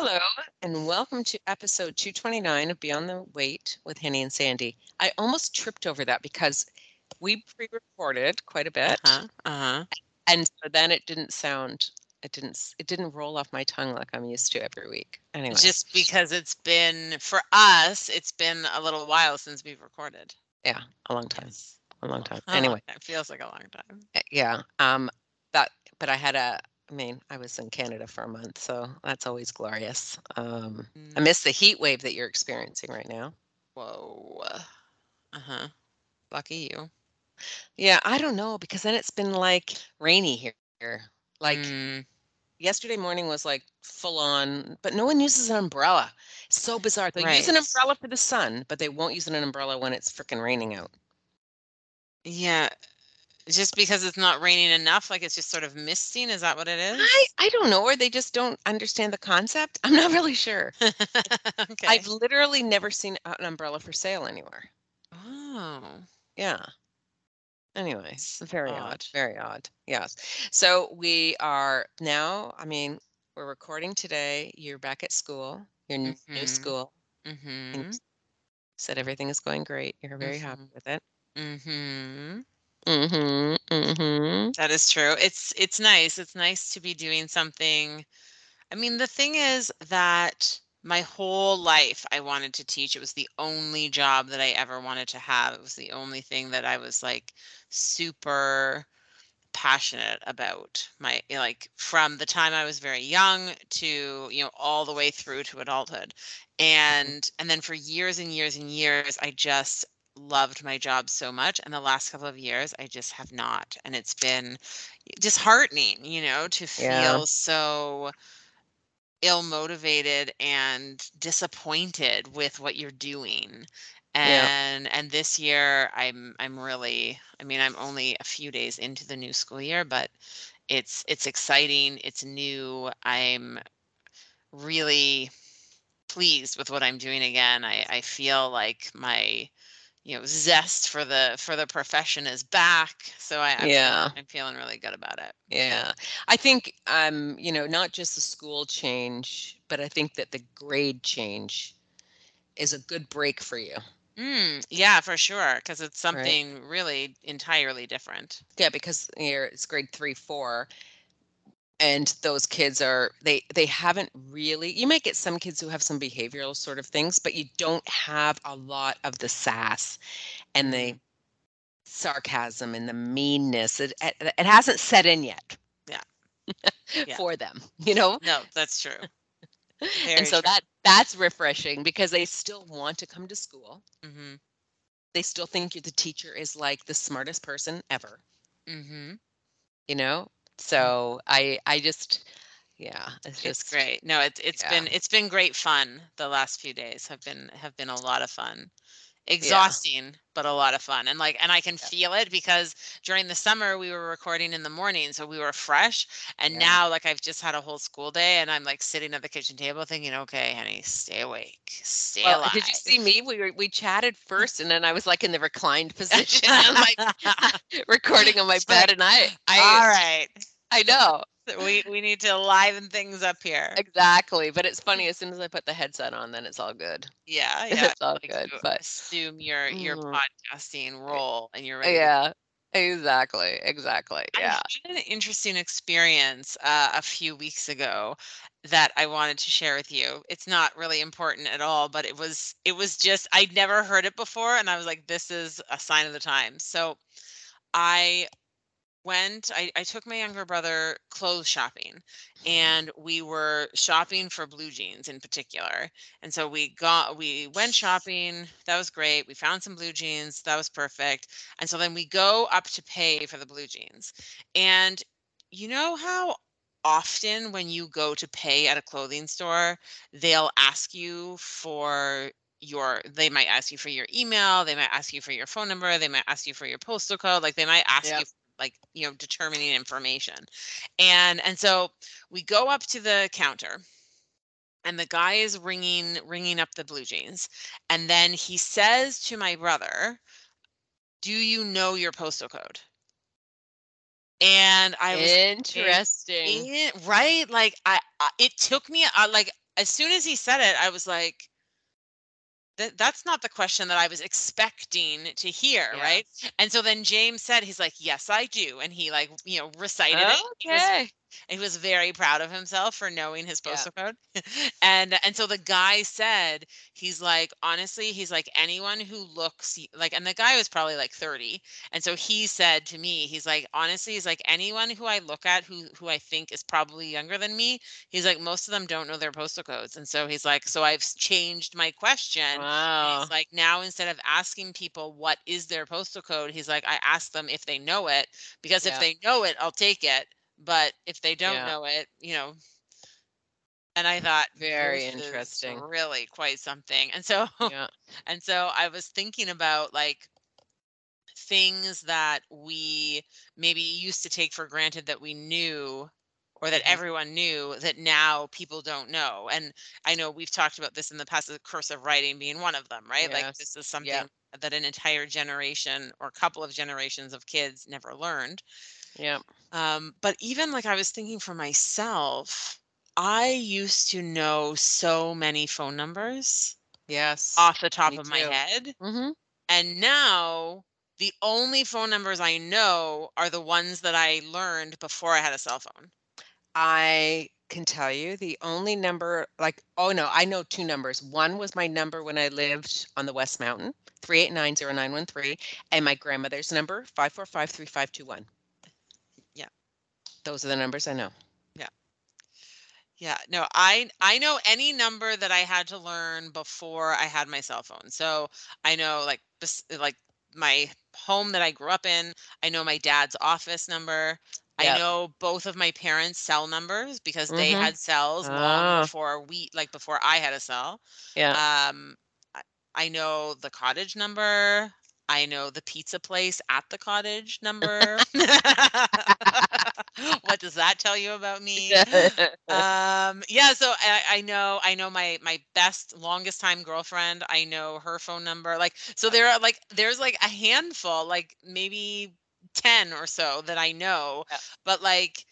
Hello, and welcome to episode 229 of Beyond the Weight with Henny and Sandy. I almost tripped over that because we pre-recorded quite a bit, Uh-huh. Uh-huh. and so then it didn't sound, it didn't, it didn't roll off my tongue like I'm used to every week. Anyway, Just because it's been for us, it's been a little while since we've recorded. yeah, a long time, Yes. a long time. Anyway, it feels like a long time. uh, yeah, um, that, but I had a, I mean, I was in Canada for a month, so that's always glorious. Um, I Mm, miss the heat wave that you're experiencing right now. Whoa. Uh-huh. Lucky you. Yeah, I don't know because then it's been like rainy here. Like Mm, yesterday morning was like full on, but no one uses an umbrella. It's so bizarre. They use an umbrella for the sun, but they won't use an umbrella when it's freaking raining out. yeah. Just because it's not raining enough, like it's just sort of misting. Is that what it is? I I don't know, or they just don't understand the concept. I'm not really sure. okay. I've literally never seen an umbrella for sale anywhere. oh. Yeah. Anyway, It's very odd. odd. Very odd. Yes. So we are now, I mean, we're recording today. You're back at school, your n- new school. Mm-hmm. said everything is going great. You're very happy Mhm. with it. Mm-hmm. Mm-hmm. Mm-hmm. That is true. It's it's nice. It's nice to be doing something. I mean, the thing is that my whole life I wanted to teach. It was the only job that I ever wanted to have. It was the only thing that I was like super passionate about. My like from the time I was very young to, you know, all the way through to adulthood. And and then for years and years and years I just loved my job so much and the last couple of years I just have not and it's been disheartening, you know, to Yeah. feel so ill motivated and disappointed with what you're doing. Yeah. And and this year I'm I'm really I mean I'm only a few days into the new school year, but it's it's exciting, it's new. I'm really pleased with what I'm doing again. I I feel like my you know zest for the for the profession is back. So I, I'm Yeah. feeling, I'm feeling really good about it. Yeah. I think um, you know, not just the school change, but I think that the grade change is a good break for you. Mm, yeah, for sure, because it's something really entirely different. Yeah, because you're it's grade three, four, and those kids are they they haven't really you might get some kids who have some behavioral sort of things, but you don't have a lot of the sass and the Mhm. sarcasm and the meanness. It it, it hasn't set in yet. Yeah. Yeah. For them, you know? No, that's true. Very and so true. that that's refreshing because they still want to come to school. Mm-hmm. They still think the teacher is like the smartest person ever. Mm-hmm. you know Mm. so i i just yeah it's It's just great. No, it's it's yeah. been it's been great fun. The last few days have been have been a lot of fun. Exhausting, but a lot of fun. And like and I can feel it because during the summer we were recording in the morning, so we were fresh. And Yeah. now like I've just had a whole school day and I'm like sitting at the kitchen table thinking, okay, honey, stay awake. Stay well alive. did you see me we were we chatted first and then i was like in the reclined position on my recording on my It's bed like, and i i All right. I know We we need to liven things up here. exactly but it's funny as soon as i put the headset on then it's all good Yeah, yeah. it's all like good but assume your your Mm. podcasting role and you're ready. yeah exactly exactly I yeah had an interesting experience uh, a few weeks ago that I wanted to share with you. It's not really important at all, but it was it was just I'd never heard it before and I was like this is a sign of the times. So I went I, I took my younger brother clothes shopping mm-hmm. and we were shopping for blue jeans in particular and so we got we went shopping that was great we found some blue jeans that was perfect and so then we go up to pay for the blue jeans and you know how often when you go to pay at a clothing store they'll ask you for your they might ask you for your email they might ask you for your phone number they might ask you for your postal code like they might ask Yep. you like you know determining information. And and so we go up to the counter and the guy is ringing ringing up the blue jeans and then he says to my brother do you know your postal code? And i was Interesting. in- right? Like I, I it took me uh, like as soon as he said it, I was like, that that's not the question that I was expecting to hear, Yeah. right? And so then James said, he's like, yes, I do. And he like, you know, recited it. He he was very proud of himself for knowing his Yeah. postal code. and and so the guy said, he's like, honestly, he's like anyone who looks like and the guy was probably like 30. And so he said to me, he's like, honestly, he's like anyone who I look at who who I think is probably younger than me, he's like, most of them don't know their postal codes. And so he's like, so I've changed my question. Wow. He's like, now instead of asking people what is their postal code, he's like, I ask them if they know it because if they know it, I'll take it. But if they don't Yeah. know it, you know. And I thought Very interesting. really quite something. And so Yeah. and so I was thinking about like things that we maybe used to take for granted that we knew or that Mhm. everyone knew that now people don't know. And I know we've talked about this in the past, the cursive writing being one of them, right? Like this is something Yeah. that an entire generation or a couple of generations of kids never learned. Yeah. Um, but even like I was thinking for myself, I used to know so many phone numbers Yes. off the top of my head. Mm-hmm. And now the only phone numbers I know are the ones that I learned before I had a cell phone. I can tell you the only number, like, oh no, I know two numbers. One was my number when I lived on the West Mountain, 3890913, and my grandmother's number, 5453521. Those are the numbers I know. Yeah, Yeah. no, I I know any number that I had to learn before I had my cell phone. So I know like like my home that I grew up in. I know my dad's office number. I know both of my parents' cell numbers because they Mhm. had cells long Ah. before we like before I had a cell. Yeah. Um, I know the cottage number. I know the pizza place at the cottage number. does that tell you about me? um yeah so I, I know i know my my best longest time girlfriend i know her phone number like so there are like there's like a handful like maybe 10 or so that i know Yeah. but like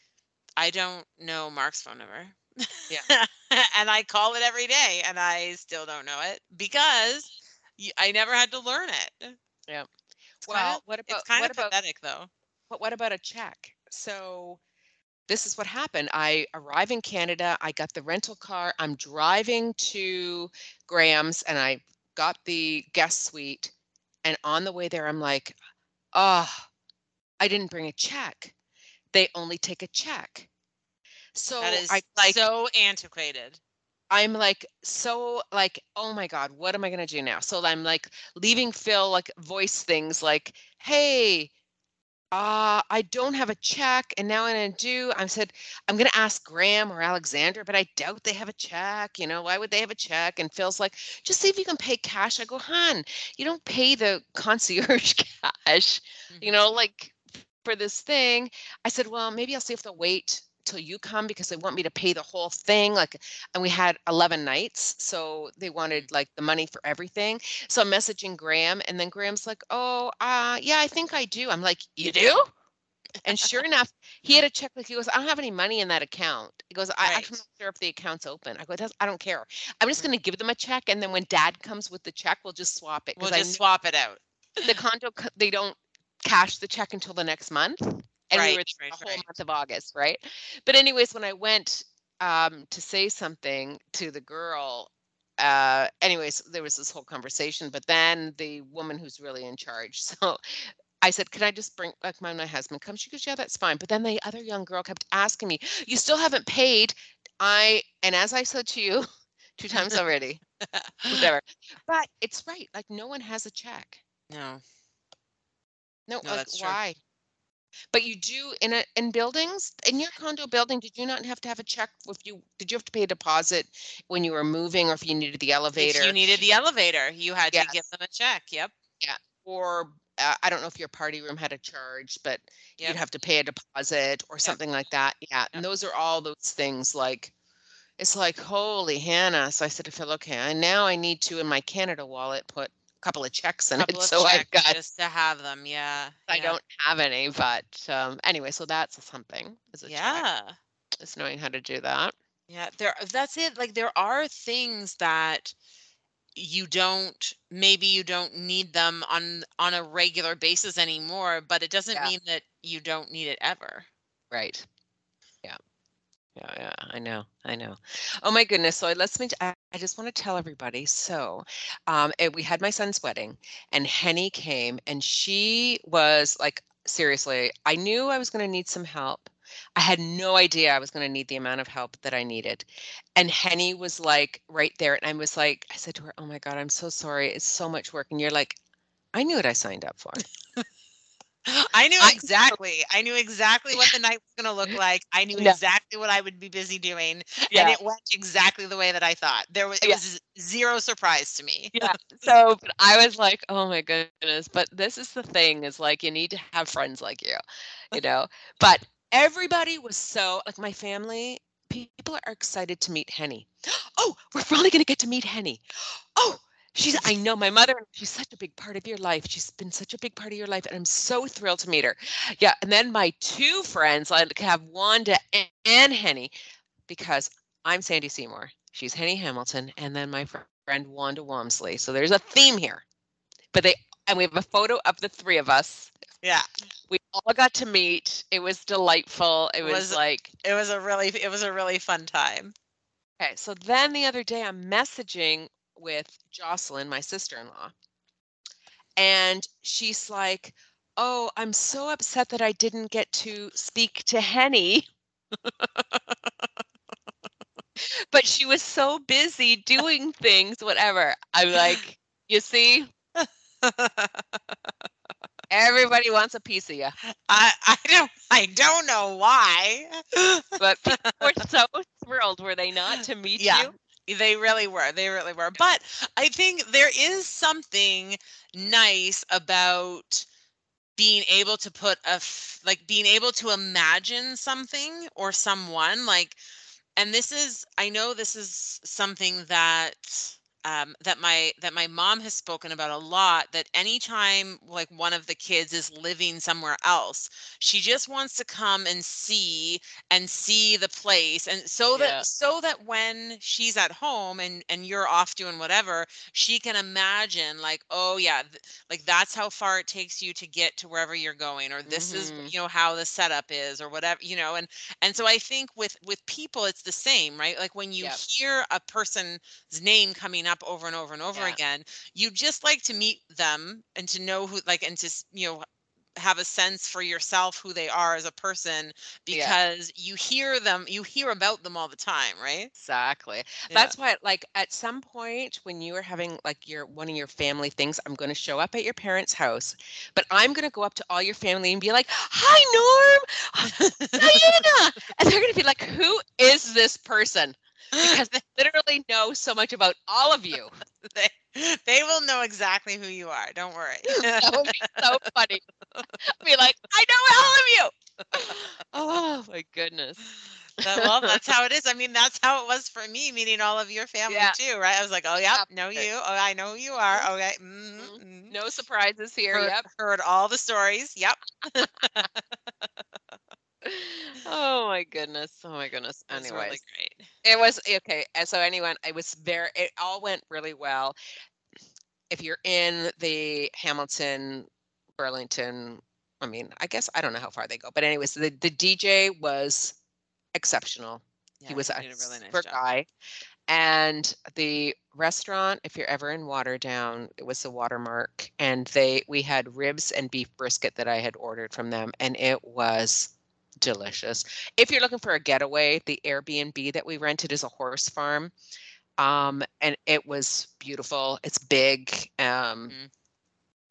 i don't know mark's phone number Yeah. and i call it every day and i still don't know it because I never had to learn it Yeah. it's well, kind of what about it's kind what of about pathetic though But what about a check? So this is what happened. I arrive in Canada. I got the rental car. I'm driving to Graham's and I got the guest suite. And on the way there, I'm like, oh, I didn't bring a check. They only take a check. So that is I like so antiquated I'm like so like oh my god what am I going to do now so I'm like leaving Phil like voice things like hey uh I don't have a check and now I'm going to do I said I'm going to ask Graham or Alexander but I doubt they have a check you know why would they have a check and Phil's like just see if you can pay cash I go hon you don't pay the concierge cash you Mhm. know, like for this thing. I said, well, maybe I'll see if they'll wait till you come because they want me to pay the whole thing. Like, and we had 11 nights. So they wanted like the money for everything. So I'm messaging Graham and then Graham's like, oh, uh, yeah, I think I do. I'm like, you do? And sure enough, he had a check. Like he goes, I don't have any money in that account. He goes, I, i'm not sure if the account's open. I go, That's, I don't care. I'm just going to give them a check, and then when Dad comes with the check, we'll just swap it we'll I just swap it out the condo they don't cash the check until the next month and we Right, were there right, the whole right. month of august right but anyways when i went um, to say something to the girl uh, anyways there was this whole conversation but then the woman who's really in charge so I said, "Can I just bring like my my husband come?" She goes, "Yeah, that's fine." But then the other young girl kept asking me, "You still haven't paid?" I and as I said to you two times already, whatever. But it's right. Like no one has a check. no No, No, like that's true. why? But you do in a in buildings in your condo building. Did you not have to have a check if you did you have to pay a deposit when you were moving or if you needed the elevator If you needed the elevator, you had to give them a check. Yep. Yeah, or uh, I don't know if your party room had a charge, but Yep. you'd have to pay a deposit or something like that. Yeah, and those are all those things like. It's like holy Hannah. So I said to Phil, okay, and now I need to in my Canada wallet put couple of checks in it. So I've got just to have them. Yeah. I yeah. don't have any, but um, anyway, so that's something. Is a check. Yeah. is knowing how to do that. Yeah, there that's it. Like there are things that you don't maybe you don't need them on on a regular basis anymore, but it doesn't Yeah. mean that you don't need it ever. Right. Yeah. Yeah, I know, I know. Oh my goodness. So let's me. I, I just want to tell everybody. So, um, eh, we had my son's wedding, and Henny came, and she was like, seriously, I knew I was going to need some help. I had no idea I was going to need the amount of help that I needed. And Henny was like right there, and I was like, I said to her, "Oh my God, I'm so sorry. It's so much work." And you're like, I knew what I signed up for. I knew exactly. I knew exactly what the night was going to look like. I knew No. exactly what I would be busy doing, and it went exactly the way that I thought. There was it Yeah. was zero surprise to me. yeah so but i was like oh my goodness but this is the thing is like you need to have friends like you you know but everybody was so like my family people are excited to meet henny oh we're finally going to get to meet henny oh she's i know my mother she's such a big part of your life she's been such a big part of your life and i'm so thrilled to meet her yeah and then my two friends I have wanda and, and henny because i'm sandy seymour she's henny hamilton and then my fr- friend Wanda Walmsley. So there's a theme here. But they and we have a photo of the three of us. Yeah. We all got to meet. It was delightful. It was, Was- like It was a really it was a really fun time. okay. So then the other day I'm messaging with Jocelyn, my sister-in-law, and she's like, "Oh, I'm so upset that I didn't get to speak to Henny." but she was so busy doing things, whatever. I'm like, you see, everybody wants a piece of you. I I don't I don't know why. But people were so thrilled, were they not, to meet Yeah. you? They really were. They really were. But I think there is something nice about being able to put a f- like being able to imagine something or someone like and this is I know this is something that um, that my that my mom has spoken about a lot that anytime like one of the kids is living somewhere else she just wants to come and see and see the place and so that Yeah. so that when she's at home and and you're off doing whatever she can imagine like oh yeah th- like that's how far it takes you to get to wherever you're going or this is Mhm. you know how the setup is or whatever you know and and so i think with with people it's the same right like when you Yep. hear a person's name coming up over and over and over Yeah. again you just like to meet them and to know who like and to you know have a sense for yourself who they are as a person Yeah. because you hear them you hear about them all the time right Exactly. Yeah. That's why, like, at some point when you are having like your one of your family things, I'm going to show up at your parents' house, but I'm going to go up to all your family and be like, "Hi, Norm, Diana," and they're going to be like, "Who is this person?" Because they literally know so much about all of you. they, they will know exactly who you are don't worry That would be so funny. be like, "I know all of you." Oh my goodness. That- well, that's how it is. I mean, that's how it was for me meeting all of your family Yeah. too, right? I was like, oh, yeah, know you. Oh, I know who you are. Okay. Mhm. Mm-hmm. No surprises here. Heard, Yep. heard all the stories. Yep. Oh my goodness. Oh my goodness. Anyways, really great. it was eh, okay. And so anyone, it was very. It all went really well. If you're in the Hamilton, Burlington, I mean, I guess I don't know how far they go, but anyways, the the DJ was exceptional. Yeah, he was a a really nice super job. guy. And the restaurant, if you're ever in Waterdown, it was the Watermark, and they we had ribs and beef brisket that I had ordered from them, and it was delicious. If you're looking for a getaway, the Airbnb that we rented is a horse farm, um, and it was beautiful. It's big. Um, Mhm.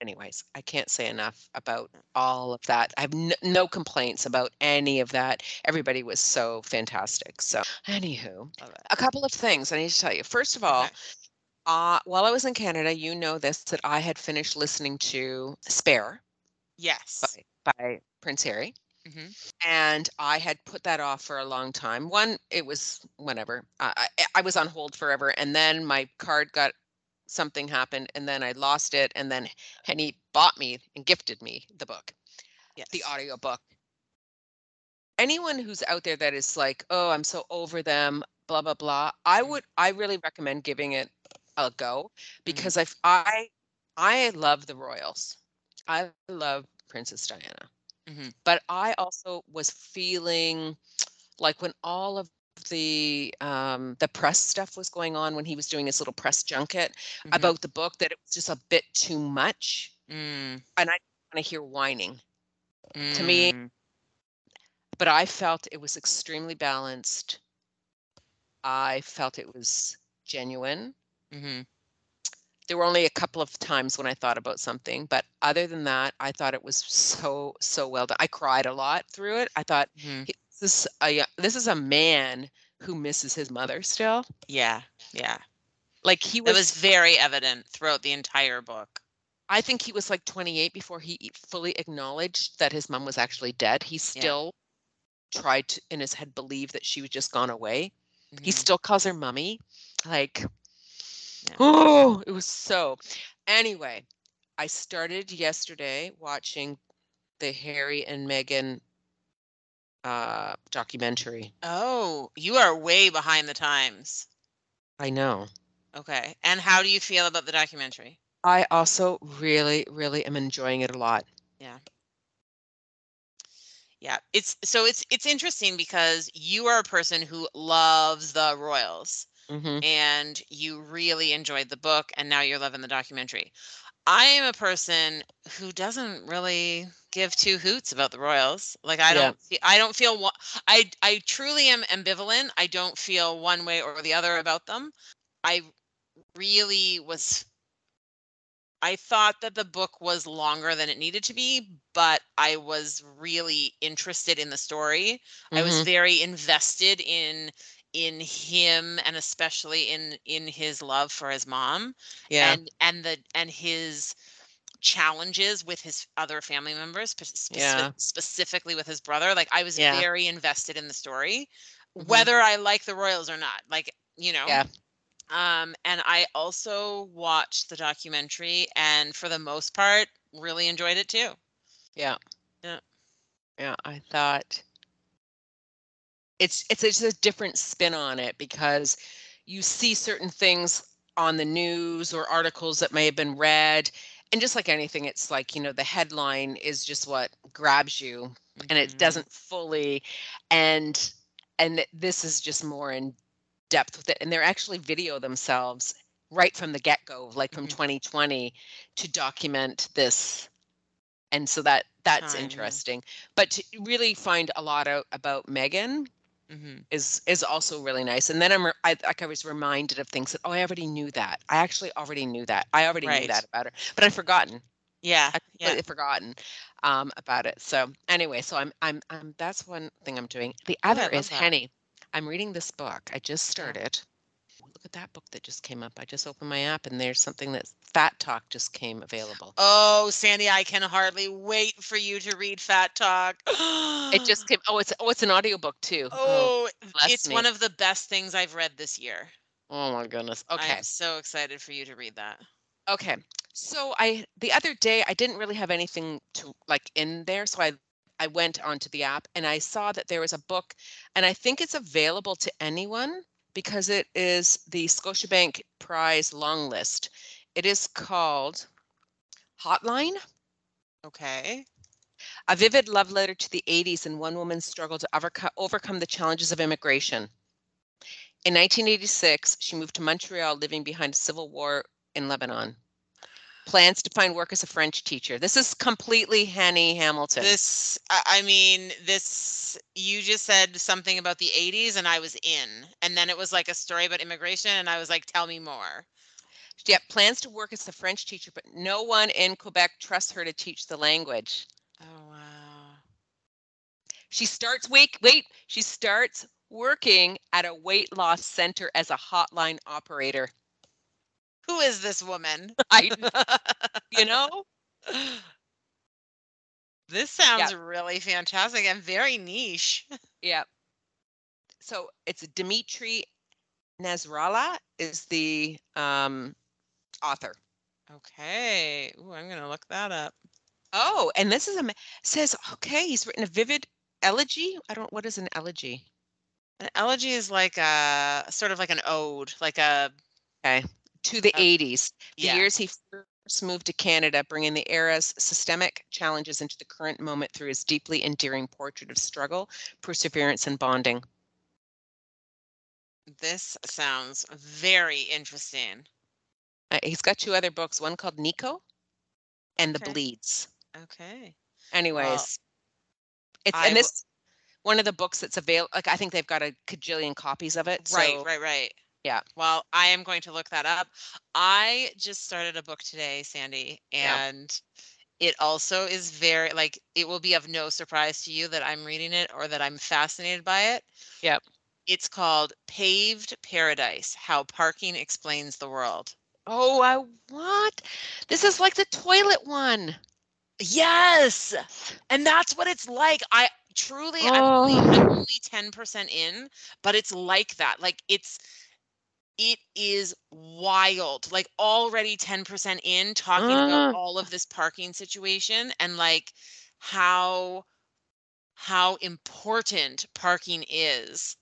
Anyways, I can't say enough about all of that. I have n- no complaints about any of that. Everybody was so fantastic. So, anywho, a couple of things I need to tell you. First of all, Okay. uh, while I was in Canada, you know this that I had finished listening to Spare Yes. by, by Prince Harry. Hmm And I had put that off for a long time. One, it was whenever I, I, I was on hold forever, and then my card got something happened, and then I lost it, and then Henny bought me and gifted me the book Yes. the audio book. Anyone who's out there that is like, oh, I'm so over them, blah blah blah. I Mm. would I really recommend giving it a go Mm-hmm. because I I I love the royals. I love Princess Diana. Mhm. But I also was feeling like when all of the um the press stuff was going on when he was doing his little press junket Mhm. about the book that it was just a bit too much Mm, and I want to hear whining. To me, mm, but I felt it was extremely balanced. I felt it was genuine. mhm. There were only a couple of times when I thought about something, but other than that, I thought it was so so well done. I cried a lot through it. I thought Mhm. this is a this is a man who misses his mother still. Yeah, yeah. Like he was. It was, very evident throughout the entire book. I think he was like 28 before he fully acknowledged that his mom was actually dead. He still tried to in his head believe that she was just gone away. He Mhm. still calls her mummy. Like, Yeah. oh, it was so. Anyway, I started yesterday watching the Harry and Meghan uh, documentary. Oh, you are way behind the times. I know. Okay. And how do you feel about the documentary? I also really, really am enjoying it a lot. Yeah. Yeah. It's so it's it's interesting because you are a person who loves the royals hmm and you really enjoyed the book and now you're loving the documentary. I am a person who doesn't really give two hoots about the royals. Like I don't fe- I don't feel I I truly am ambivalent. I don't feel one way or the other about them. I really was I thought that the book was longer than it needed to be, but I was really interested in the story. I was Mhm. very invested in in him and especially in in his love for his mom Yeah. and and the and his challenges with his other family members spe- Yeah. specifically with his brother like i was Yeah. very invested in the story Mhm. whether i like the royals or not like you know Yeah. um and i also watched the documentary and for the most part really enjoyed it too Yeah. Yeah. Yeah. I thought it's it's it's a different spin on it because you see certain things on the news or articles that may have been read and just like anything it's like you know the headline is just what grabs you and it Mhm. doesn't fully and and this is just more in depth with it and they're actually video themselves right from the get-go like from Mhm. 2020 to document this and so that that's Time, interesting but to really find a lot out about Meghan Mhm. is is also really nice and then i'm re- I, like i was reminded of things that oh i already knew that i actually already knew that i already knew that about her but i'd forgotten yeah I yeah forgotten um, about it. So anyway, so I'm I'm I'm that's one thing I'm doing. The other love is that. Henny. I'm reading this book. I just started. Look at that book that just came up. I just opened my app and there's something that Fat Talk just came available. oh sandy i can hardly wait for you to read fat talk It just came. Oh, it's oh, it's an audiobook too. oh, oh bless it's me. one of the best things i've read this year oh my goodness. Okay. i'm so excited for you to read that Okay. So I the other day I didn't really have anything to like in there, so I I went onto the app and I saw that there was a book and I think it's available to anyone because it is the Scotiabank Prize long list. It is called Hotline, okay a vivid love letter to the 80s and one woman's struggle to overcome overcome the challenges of immigration. In 1986, she moved to Montreal, living behind a civil war in Lebanon. Plans to find work as a French teacher. This is completely Henny Hamilton. This, I mean, this, you just said something about the 80s and I was in. And then it was like a story about immigration and I was like, tell me more. Yep, plans to work as a French teacher, but no one in Quebec trusts her to teach the language. Oh, wow. She starts wait wait, she starts working at a weight loss center as a hotline operator. Who is this woman? I you know? this sounds really fantastic and very niche. Yeah. So it's Dimitri Nasrallah is the um, author. Okay. Ooh, I'm going to look that up. Oh, and this is a says okay. He's written a vivid elegy. I don't. What is an elegy? An elegy is like a sort of like an ode, like a Okay. To the Uh, 80s, the yeah. years he first moved to Canada, bringing the era's systemic challenges into the current moment through his deeply endearing portrait of struggle, perseverance, and bonding. This sounds very interesting. Uh, he's got two other books, one called Niko and The Okay. Bleeds. Okay. Anyways, it's I and this one of the books that's available. Like I think they've got a cajillion copies of it. Right, so- right, right. Yeah. Well, I am going to look that up. I just started a book today, Sandy, Yeah. and it also is very like it will be of no surprise to you that I'm reading it or that I'm fascinated by it. Yep. It's called Paved Paradise: How Parking Explains the World. Oh, I what? This is like the toilet one. Yes. And that's what it's like. I truly I'm Oh. only, I'm only 10% in, but it's like that. Like it's it is wild. Like already 10% in talking about Uh. all of this parking situation and like how how important parking is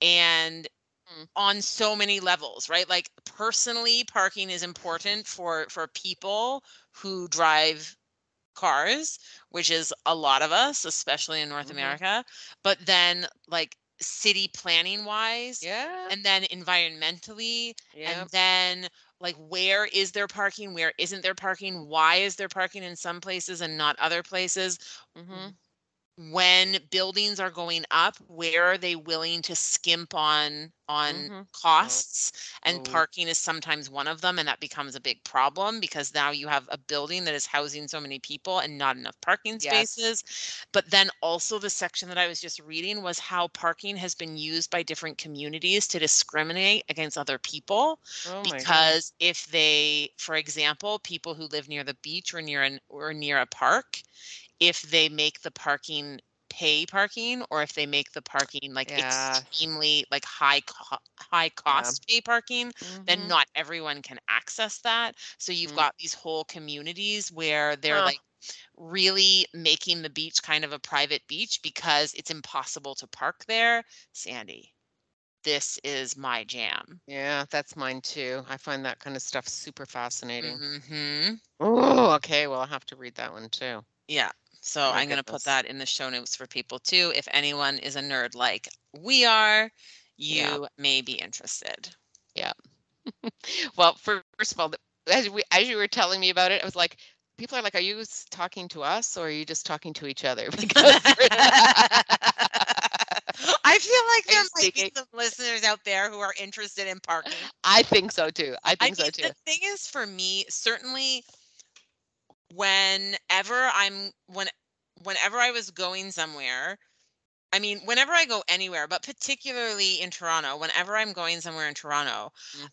and Mm. on so many levels right like personally parking is important for for people who drive cars which is a lot of us especially in north Mhm. america but then like city planning wise Yeah. and then environmentally yeah. and then like where is there parking where isn't there parking why is there parking in some places and not other places hmm when buildings are going up where are they willing to skimp on on Mhm. costs and Oh. parking is sometimes one of them and that becomes a big problem because now you have a building that is housing so many people and not enough parking Yes. spaces but then also the section that i was just reading was how parking has been used by different communities to discriminate against other people Oh my God. because if they for example people who live near the beach or near an or near a park if they make the parking pay parking or if they make the parking like Yeah. extremely like high co- high cost pay parking then Mhm. not everyone can access that so you've Mm. got these whole communities where they're Huh. like really making the beach kind of a private beach because it's impossible to park there sandy this is my jam Yeah, that's mine too. I find that kind of stuff super fascinating. mm-hmm. Oh, okay. Well, I'll have to read that one too. Yeah. So I'm going to put that in the show notes for people too. If anyone is a nerd like we are, you Yeah. may be interested. Yeah. well, fir- first of all, as we as you were telling me about it, I was like, people are like, "Are you talking to us or are you just talking to each other?" Because I feel like there might be some listeners out there who are interested in parking. I think so too. I I think so mean, too. the thing is for me, certainly whenever I'm when whenever I was going somewhere, I mean, whenever I go anywhere, but particularly in Toronto, whenever I'm going somewhere in Toronto, Mm.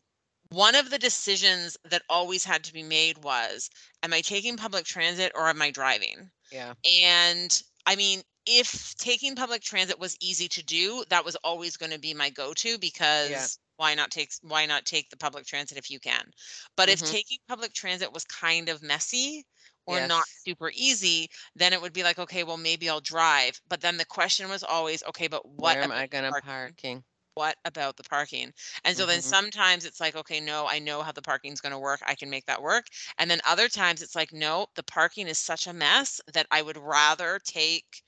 one of the decisions that always had to be made was am I taking public transit or am I driving? Yeah. And I mean, if taking public transit was easy to do, that was always going to be my go-to because why not take why not take the public transit if you can? But if Mhm. taking public transit was kind of messy or not super easy, then it would be like, okay, well maybe I'll drive. But then the question was always, okay, but what Where am I gonna parking? parking? what about the parking? And so then Mhm. sometimes it's like, okay, no, I know how the parking's going to work. I can make that work. And then other times it's like, no, the parking is such a mess that I would rather take,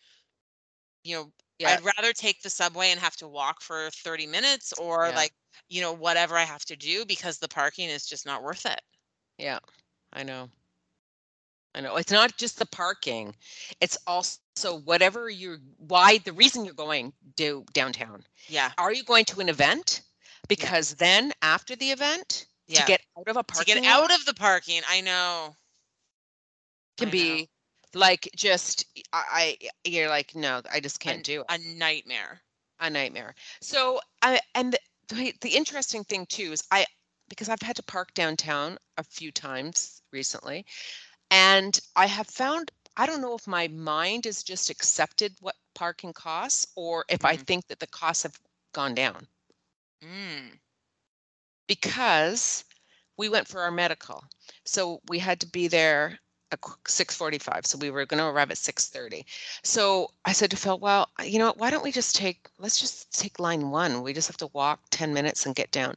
you know, Yeah. I'd rather take the subway and have to walk for 30 minutes or Yeah. like, you know, whatever I have to do because the parking is just not worth it. Yeah. I know. I know. It's not just the parking. It's also whatever you're why the reason you're going do downtown. Yeah. Are you going to an event? Because then after the event, Yeah. to get out of a parking, to get lot out of the parking. I know. can I know. be like just I, I you're like no, I just can't An- do it. a nightmare. a nightmare. So I and the the interesting thing too is I because I've had to park downtown a few times recently, and I have found I don't know if my mind has just accepted what parking costs or if I Mhm. think that the costs have gone down Mm. because we went for our medical. So we had to be there at 6:45, so we were going to arrive at 6:30. So I said to Phil, "Well, you know, what, why don't we just take let's just take line 1. We just have to walk 10 minutes and get down."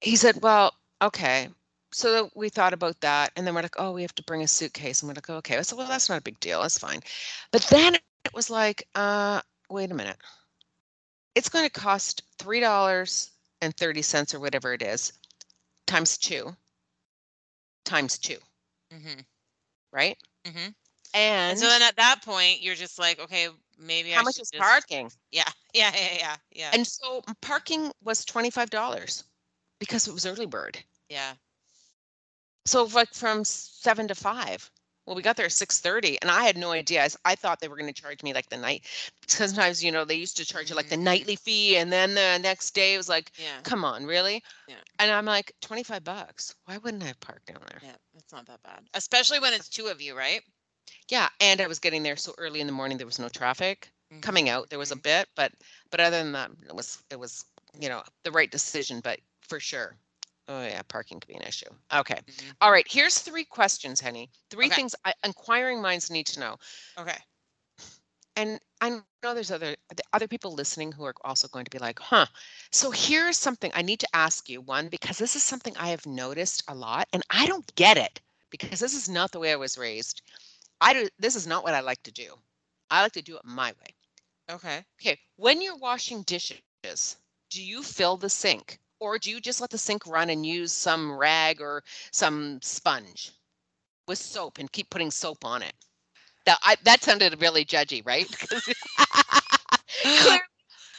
He said, "Well, okay." So we thought about that, and then we're like, "Oh, we have to bring a suitcase." And we're like, "Okay." I said, "Well, that's not a big deal. That's fine." But then it was like, uh, wait a minute. It's going to cost three dollars and thirty cents or whatever it is, times two, times two, hmm right? hmm And, And so then at that point, you're just like, okay, maybe I how much should is just- parking? Yeah, yeah, yeah, yeah, yeah. And so parking was twenty five dollars because it was early bird. yeah. So like from seven to five. Well, we got there at six thirty, and I had no idea. i, thought they were going to charge me like the night. Sometimes you know they used to charge you like the Mhm. nightly fee, and then the next day it was like, Yeah. come on, really? Yeah. And I'm like, twenty five bucks. Why wouldn't I park down there? Yeah. It's not that bad. Especially when it's two of you, right? Yeah, and I was getting there so early in the morning there was no traffic. Mhm, Coming out there was a mhm. bit, but but other than that, it was it was you know the right decision. But for sure, oh yeah, parking could be an issue. Okay, Mhm. all right. Here's three questions, Henny. Three Okay. things I, inquiring minds need to know. Okay. And I know there's other other people listening who are also going to be like, huh. So here's something I need to ask you. One, because this is something I have noticed a lot, and I don't get it because this is not the way I was raised. I do. This is not what I like to do. I like to do it my way. Okay. Okay, when you're washing dishes, do you fill the sink or do you just let the sink run and use some rag or some sponge with soap and keep putting soap on it? That I, that sounded really judgy, right? Clearly,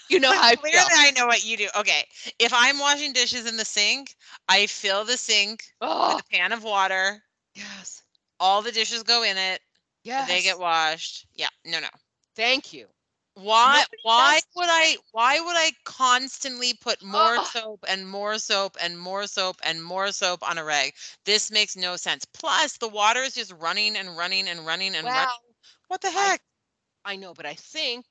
you know how I Clearly, feel. I know what you do. Okay. If I'm washing dishes in the sink, I fill the sink Oh, with a oh. pan of water. yes, All the dishes go in it. yes. They get washed. Yeah. No, no. Thank you. Why Nobody why does would I why would I constantly put more Ugh. soap and more soap and more soap and more soap on a rag? This makes no sense. Plus the water is just running and running and running and running. Well, What the heck? I know, but I think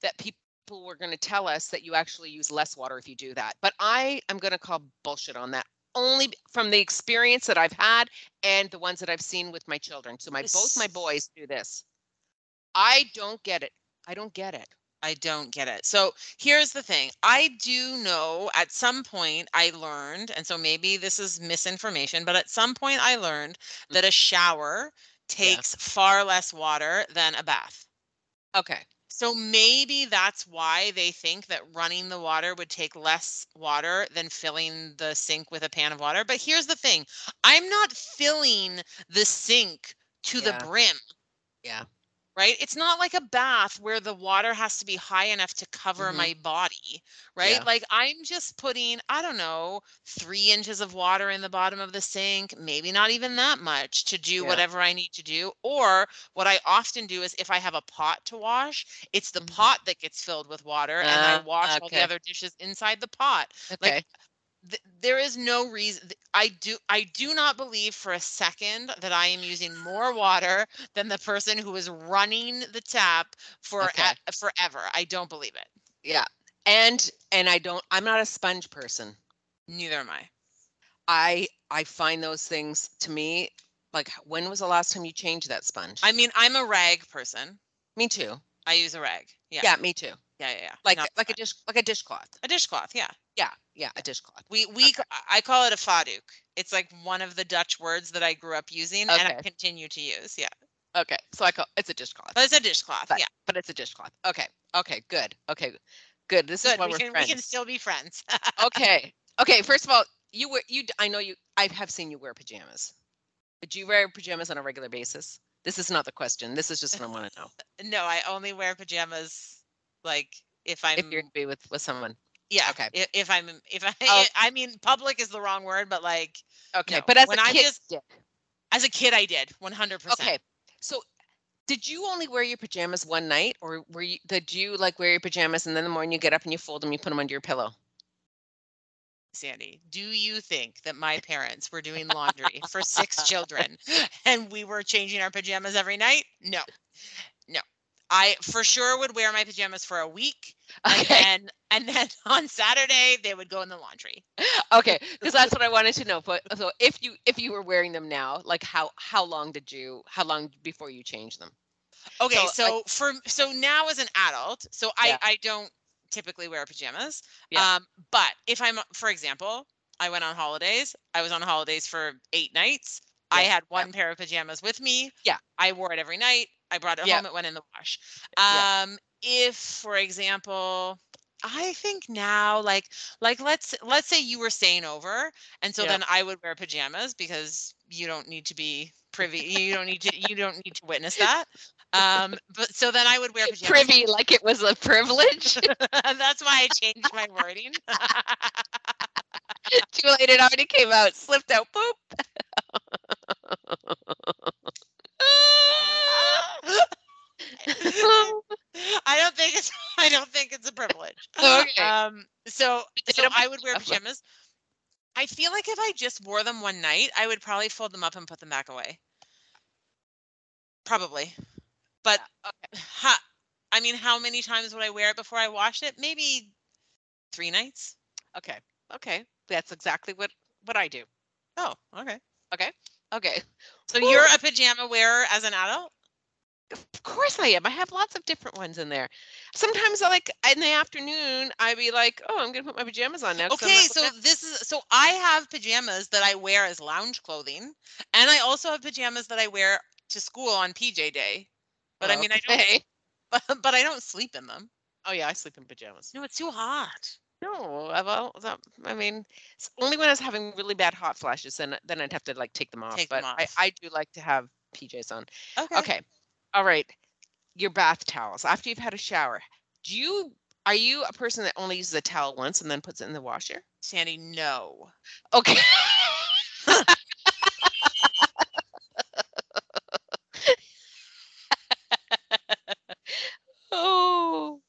that people were going to tell us that you actually use less water if you do that. But I am going to call bullshit on that only from the experience that I've had and the ones that I've seen with my children. So my both my boys do this. I don't get it. I don't get it. I don't get it. So here's the thing. I do know at some point I learned, and so maybe this is misinformation, but at some point I learned Mm. that a shower takes far less water than a bath. Okay. So maybe that's why they think that running the water would take less water than filling the sink with a pan of water. But here's the thing I'm not filling the sink to Yeah. the brim. Yeah. Right? It's not like a bath where the water has to be high enough to cover Mhm. my body. Right? Yeah. Like I'm just putting, I don't know, three inches of water in the bottom of the sink, maybe not even that much to do Yeah. whatever I need to do. Or what I often do is if I have a pot to wash, it's the Mhm. pot that gets filled with water and I Ah, wash all the other dishes inside the pot. Okay. Th- there is no reason I do I do not believe for a second that I am using more water than the person who is running the tap for Okay. forever. I don't believe it. yeah. And and I don't I'm not a sponge person. Neither am I. I I find those things to me like when was the last time you changed that sponge? I mean, I'm a rag person. me too. I use a rag. Yeah. Yeah, me too. Yeah, yeah, yeah. Like Not like a dish like a dishcloth. a dishcloth, yeah. Yeah, yeah, a dishcloth. We we ca- I call it a faduk. It's like one of the Dutch words that I grew up using and I continue to use. Yeah. Okay, so I call it's a dishcloth, But it's a dishcloth. but, yeah. but it's a dishcloth. Okay, okay, good. Okay, good. This is why We we're can, friends. we can still be friends. okay, okay. First of all, you wear you. I know you. I have seen you wear pajamas. But do you wear pajamas on a regular basis? This is not the question. This is just what I want to know. no, I only wear pajamas like if I'm If you're gonna be with with someone, yeah. okay. If, if I'm if I Oh. I mean public is the wrong word, but like okay. No, But as when a I kid, just- as a kid I did 100%. okay. So, did you only wear your pajamas one night, or were you? Did you like wear your pajamas and then the morning you get up and you fold them, you put them under your pillow? Sandy, do you think that my parents were doing laundry for six children and we were changing our pajamas every night? No. I for sure would wear my pajamas for a week, and Okay. then and then on Saturday they would go in the laundry. Okay, because that's what I wanted to know. But so if you if you were wearing them now, like how how long did you how long before you changed them? Okay, So, so, like- for so now as an adult, so I Yeah. I don't typically wear pajamas. Yeah. Um, but if I'm for example, I went on holidays. I was on holidays for eight nights. I Yeah, had yeah. one pair of pajamas with me. Yeah. I wore it every night. I brought it Yeah. home. It went in the wash. Um, if for example, I think now like like let's let's say you were staying over and so then I would wear pajamas because you don't need to be privy you don't need to you don't need to witness that. Um but so then I would wear pajamas. Privy, like it was a privilege. That's why I changed my wording. Too late, it already came out, slipped out. Boop. I don't think it's I don't think it's a privilege. Okay. Um so so I would wear pajamas. I feel like if I just wore them one night, I would probably fold them up and put them back away. Probably. But ha, I mean, how many times would I wear it before I wash it? Maybe three nights. Okay. Okay. That's exactly what what I do. Oh, okay. Okay. Okay. So Whew. you're a pajama wearer as an adult? Of course I am. I have lots of different ones in there. Sometimes I like in the afternoon I'd be like, "Oh, I'm going to put my pajamas on now." Okay, so gonna-" this is so I have pajamas that I wear as lounge clothing, and I also have pajamas that I wear to school on PJ day. But I mean, I don't. Okay. But, but I don't sleep in them. Oh yeah, I sleep in pajamas. No, it's too hot. No, I- well, I mean, it's only when I was having really bad hot flashes, then then I'd have to like take them off. Take but them I. I do like to have PJs on. Okay. Okay. All right. Your bath towels after you've had a shower. Do you are you a person that only uses a towel once and then puts it in the washer? Sandy, no. Okay. oh.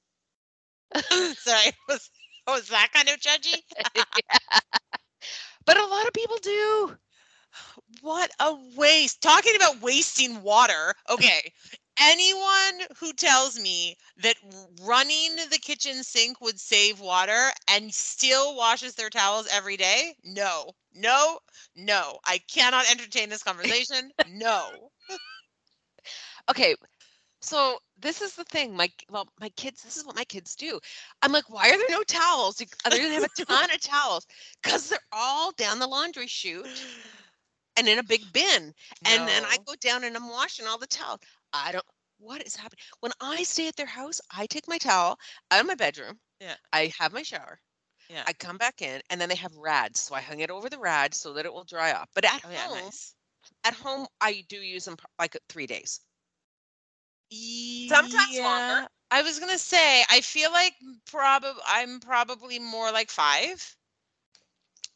Sorry, was was that kind of judgy? But a lot of people do. What a waste. Talking about wasting water. Okay. Anyone who tells me that running the kitchen sink would save water and still washes their towels every day, no, no, no. I cannot entertain this conversation. No. Okay. So this is the thing. My well, my kids. This is what my kids do. I'm like, why are there no towels? They're gonna have a ton of towels because they're all down the laundry chute and in a big bin. And then I go down and I'm washing all the towels. I don't. What is happening? When I stay at their house, I take my towel out of my bedroom. Yeah. I have my shower. Yeah. I come back in, and then they have rads, so I hung it over the rad so that it will dry off. But at Oh yeah, home, nice. at home, I do use them like three days. Sometimes longer. I was gonna say, I feel like probably I'm probably more like five.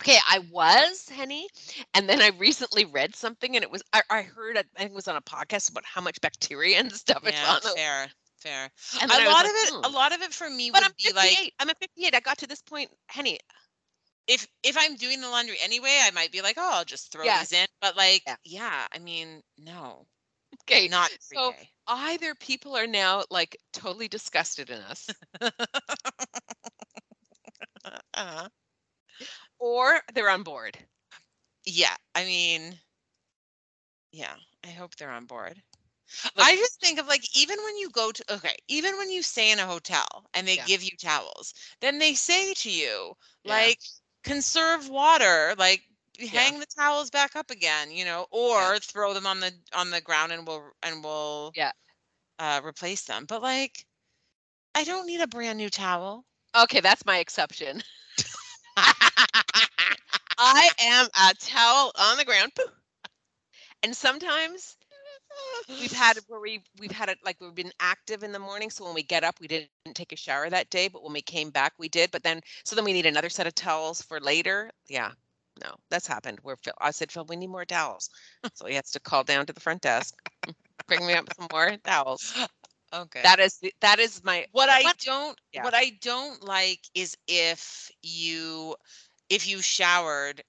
Okay, I was Henny, and then I recently read something, and it was I, I heard I think it was on a podcast about how much bacteria and stuff is Yeah, on them. fair, fair. And A then I was lot like, of it, a "Hmm." lot of it for me But would I'm be like I'm a 58. I got to this point, Henny. if if I'm doing the laundry anyway, I might be like, oh, I'll just throw Yeah. these in. But like, Yeah. yeah, I mean, no, Okay, not so- day. either people are now like totally disgusted in us, Uh-huh. Or they're on board. Yeah, I mean, yeah, I hope they're on board. Look- I just think of like even when you go to okay, even when you stay in a hotel and they Yeah. give you towels, then they say to you Yeah. like conserve water, like Yeah. hang the towels back up again, you know, or throw them on the on the ground and we'll and we'll Yeah. uh replace them. But like I don't need a brand new towel. Okay, that's my exception. I am a towel on the ground. Poof. And sometimes we've had where we we've had it like we've been active in the morning. So when we get up, we didn't take a shower that day, but when we came back, we did. But then so then we need another set of towels for later. Yeah. No, that's happened. Where Phil, I said, Phil, we need more towels. So he has to call down to the front desk, bring me up some more towels. Okay. That is the- that is my what I What? don't Yeah. what I don't like is if you if you showered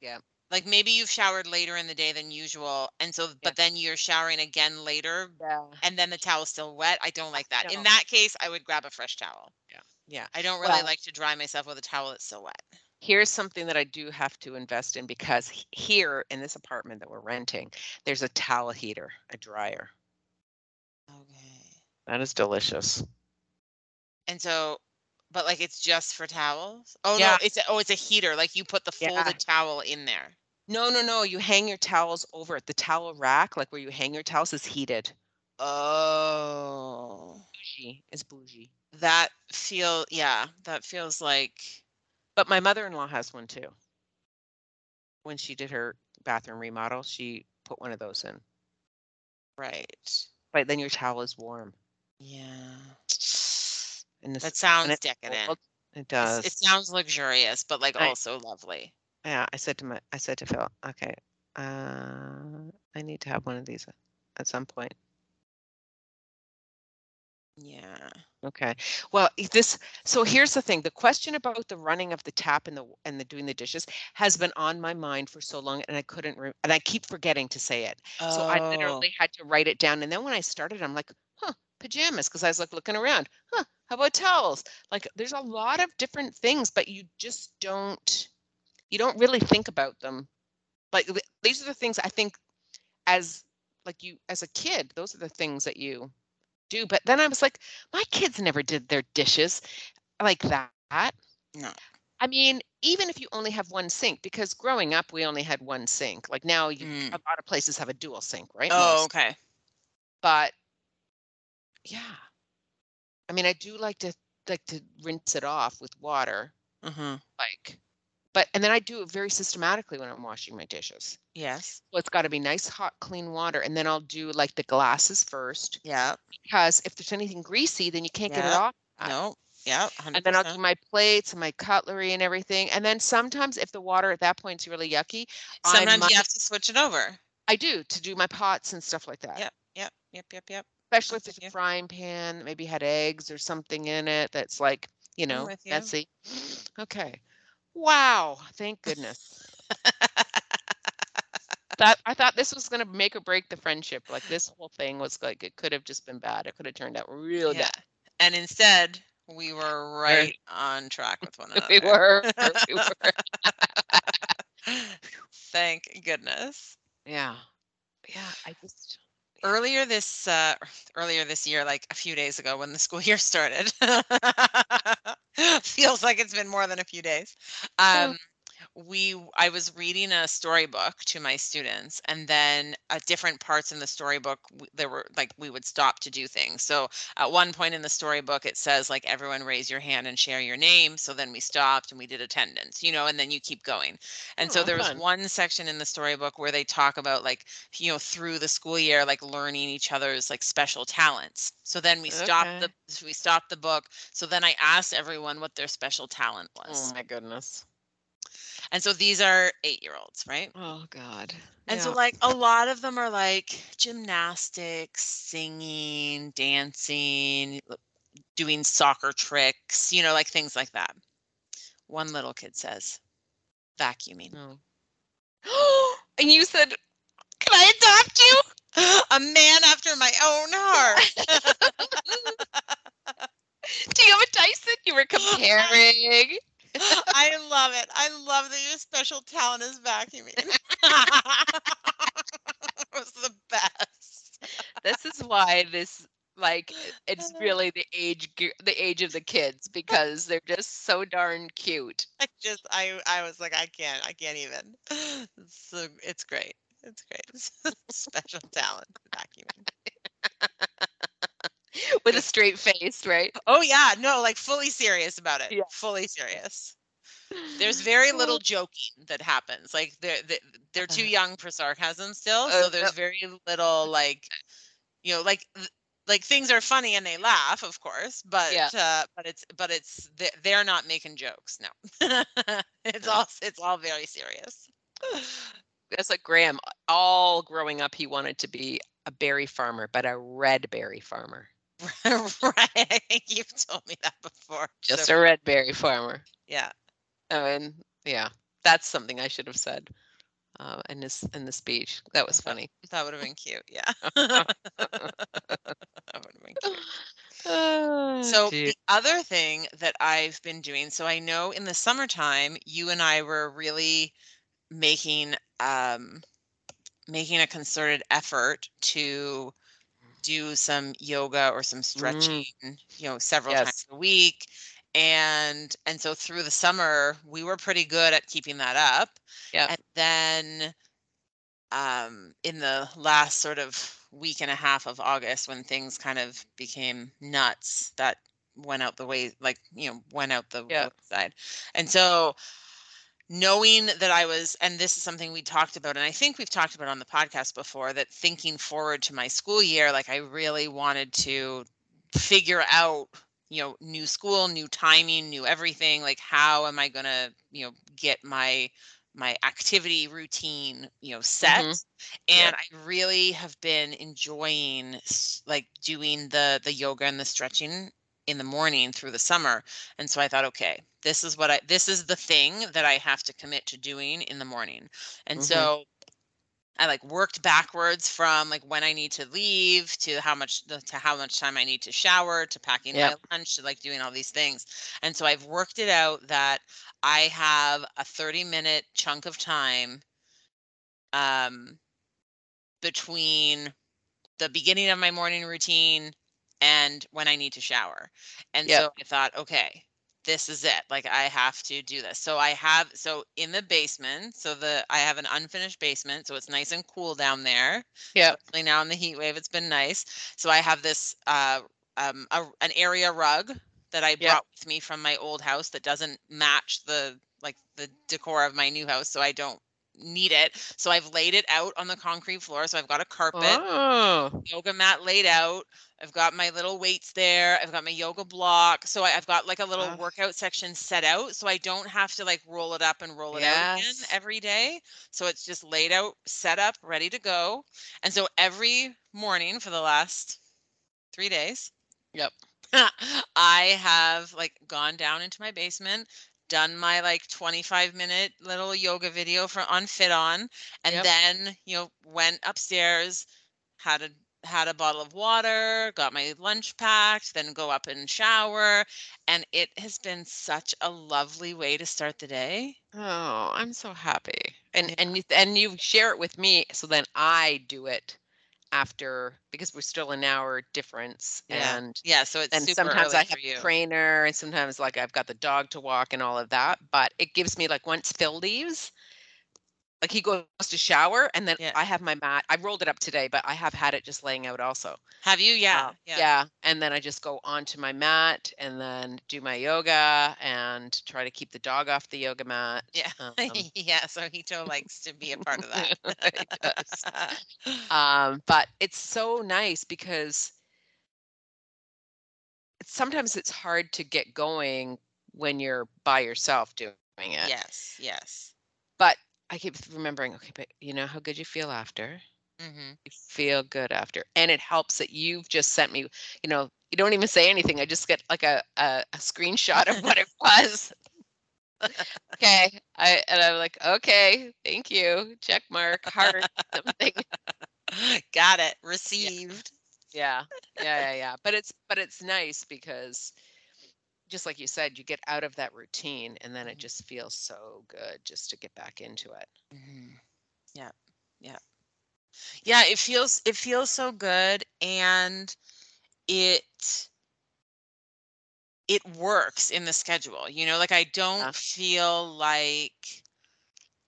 Yeah. Like maybe you've showered later in the day than usual, and so but then you're showering again later, Yeah. and then the towel's still wet. I don't like that. In that case, I would grab a fresh towel. Yeah. Yeah. I don't really Well- like to dry myself with a towel that's still wet. Here's something that I do have to invest in because here in this apartment that we're renting, there's a towel heater, a dryer. That is delicious. And so, but like it's just for towels? Oh Yeah. no, it's a, oh it's a heater. Like you put the Yeah. folded towel in there. No, no, no. You hang your towels over it. The towel rack, like where you hang your towels, is heated. Oh. Bougie is bougie. That feel yeah, that feels like But my mother-in-law has one too. When she did her bathroom remodel, she put one of those in. right. But then your towel is warm. Yeah. And this, That sounds it's decadent. cold. It does. It sounds luxurious, but like I- also lovely. Yeah, I said to my, I said to Phil, okay, uh, I need to have one of these at some point. Yeah. Okay. Well, this, so here's the thing, the question about the running of the tap and the, and the doing the dishes has been on my mind for so long and I couldn't, re- and I keep forgetting to say it. Oh. So I Oh. literally had to write it down. And then when I started, I'm like, pajamas, because I was like looking around, huh, how about towels? Like there's a lot of different things, but you just don't, you don't really think about them. Like these are the things I think as like you as a kid, those are the things that you do. But then I was like, my kids never did their dishes like that. No. I mean, even if you only have one sink, because growing up we only had one sink. Like now you Mm. a lot of places have a dual sink, right? Oh, Most. okay. But yeah. I mean, I do like to like to rinse it off with water, Mm-hmm. like but and then I do it very systematically when I'm washing my dishes. Yes. Well, it's got to be nice, hot, clean water. And then I'll do like the glasses first Yeah. because if there's anything greasy, then you can't get it off. No. Yeah. And then I'll do my plates and my cutlery and everything. And then sometimes if the water at that point is really yucky, I Sometimes might- you have to switch it over. I do to do my pots and stuff like that. Yep. Yep. Yep. Yep. Yep. Especially if it's a frying pan that maybe had eggs or something in it that's like, you know, you. messy. Okay. Wow. Thank goodness. that I thought this was gonna make or break the friendship. Like this whole thing was like it could have just been bad. It could have turned out real yeah. And instead, we were right on track with one another. we were. We were. Thank goodness. Yeah. Yeah. I just Earlier this uh, earlier this year, like a few days ago, when the school year started, feels like it's been more than a few days. Um, we I was reading a storybook to my students, and then at different parts in the storybook, there were like we would stop to do things. So at one point in the storybook, it says like everyone raise your hand and share your name. So then we stopped and we did attendance, you know, and then you keep going. And so Oh, there was fun. one section in the storybook where they talk about like you know through the school year like learning each other's like special talents. So then we stopped the we stopped the book. So then I asked everyone what their special talent oh was. Oh my goodness. And so these are 8-year-olds, right? Oh God. And so like a lot of them are like gymnastics, singing, dancing, doing soccer tricks, you know, like things like that. One little kid says, vacuuming. Oh. and you said, "Can I adopt you?" a man after my own heart. Do you have a Dyson? You were comparing. I love it. I love that your special talent is vacuuming. it was the best. this is why this like it's uh-huh. really the age the age of the kids because they're just so darn cute. I just I I was like I can't I can't even. It's so it's great. It's great. Special talent vacuuming. With a straight face, right? Oh yeah, no, like fully serious about it. Yeah. Fully serious. There's very little joking that happens. Like they're they- they're too Uh-huh. young for sarcasm still, Uh, so there's very little like you know like like things are funny and they laugh, of course, but Yeah. uh, but it's but it's they- they're not making jokes. No, it's all it's all very serious. That's like Graham. All growing up, he wanted to be a berry farmer, but a red berry farmer. right, you've told me that before. Just so, a red berry farmer. yeah. I mean, yeah, that's something I should have said. uh, in this in the speech. That was Oh, funny. That would have been cute. Yeah. that would have been cute. Oh, So gee. the other thing that I've been doing, so I know in the summertime, you and I were really making um making a concerted effort to do some yoga or some stretching, you know, several Yes. times a week. And and so through the summer, we were pretty good at keeping that up. Yep. And then um in the last sort of week and a half of August when things kind of became nuts, that went out the way like, you know, went out the Yeah. side. And so knowing that I was, and this is something we talked about, and I think we've talked about on the podcast before, that thinking forward to my school year, like I really wanted to figure out, you know, new school, new timing, new everything. Like, how am I going to, you know, get my my activity routine you know set Mhm. and i really have been enjoying like doing the the yoga and the stretching in the morning through the summer and so i thought okay this is what i this is the thing that i have to commit to doing in the morning and Mhm. so i like worked backwards from like when i need to leave to how much to how much time i need to shower to packing Yep. my lunch to like doing all these things and so i've worked it out that i have a 30 minute chunk of time um between the beginning of my morning routine and when I need to shower. And Yep. so I thought, okay, this is it. Like I have to do this. So I have so in the basement, so the I have an unfinished basement, so it's nice and cool down there. Yep. Especially now in the heat wave, it's been nice. So I have this uh um a, an area rug that I brought with me from my old house that doesn't match the like the decor of my new house, so I don't need it. So I've laid it out on the concrete floor. So I've got a carpet Oh, yoga mat laid out. I've got my little weights there. I've got my yoga block. So I, I've got like a little workout section set out. So I don't have to like roll it up and roll it out again every day. So it's just laid out, set up, ready to go. And so every morning for the last three days, Yep. I have like gone down into my basement, done my like 25 minute little yoga video for on FitOn, and Yep. then you know went upstairs, had a had a bottle of water, got my lunch packed, then go up and shower, and it has been such a lovely way to start the day. Oh, I'm so happy. And Yeah. and you and you share it with me so then I do it after because we're still an hour difference Yeah. and Yeah, so it's and sometimes I have a trainer and sometimes like I've got the dog to walk and all of that, but it gives me like once Phil leaves like he goes to shower and then Yeah. I have my mat. I rolled it up today, but I have had it just laying out also. Have you? Yeah, Uh, yeah. And then I just go onto my mat and then do my yoga and try to keep the dog off the yoga mat. Yeah. Um, yeah, so Hito likes to be a part of that. Um, but it's so nice because it's, sometimes it's hard to get going when you're by yourself doing it. yes, yes. I keep remembering, okay, but you know how good you feel after? hmm You feel good after. And it helps that you've just sent me, you know, you don't even say anything. I just get like a, a, a screenshot of what it was. okay. I and I'm like, okay, thank you. Check mark, heart, something. Got it. Received. Yeah. Yeah, yeah, yeah. But it's but it's nice because just like you said, you get out of that routine and then it Mhm. just feels so good just to get back into it. hmm Yeah, yeah, yeah. It feels it feels so good, and it it works in the schedule. You know, like I don't feel like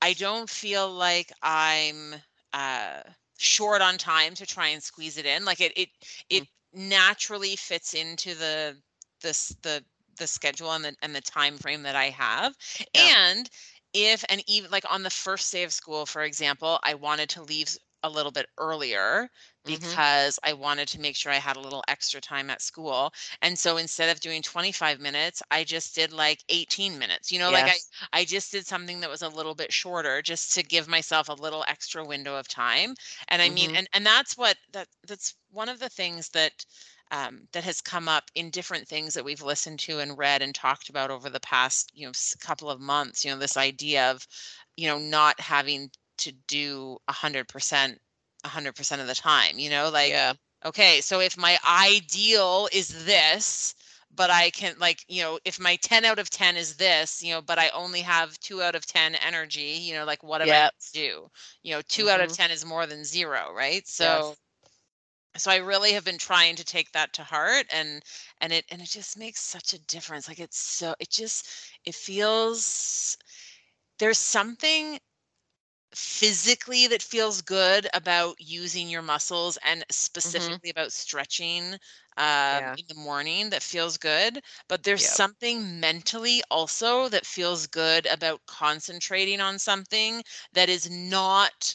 I don't feel like I'm uh short on time to try and squeeze it in. Like it it it naturally fits into the this the the schedule and the and the time frame that I have. Yeah. And if and even like on the first day of school, for example, I wanted to leave a little bit earlier Mhm. because I wanted to make sure I had a little extra time at school. And so instead of doing 25 minutes, I just did like 18 minutes. You know, like I I just did something that was a little bit shorter just to give myself a little extra window of time. And I mean, Mhm. and and that's what that that's one of the things that um, that has come up in different things that we've listened to and read and talked about over the past you know couple of months. You know, this idea of you know not having to do a hundred percent, a hundred percent of the time, you know, like, yeah. okay, so if my ideal is this, but I can like, you know, if my 10 out of 10 is this, you know, but I only have two out of 10 energy, you know, like what am I Yep. to do? You know, 2 out of Mhm. 10 is more than zero, right? So so I really have been trying to take that to heart and and it and it just makes such a difference. Like it's so it just it feels there's something physically that feels good about using your muscles and specifically about stretching um, Yeah. in the morning that feels good but there's Yep. something mentally also that feels good about concentrating on something that is not